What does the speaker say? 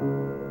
Amen.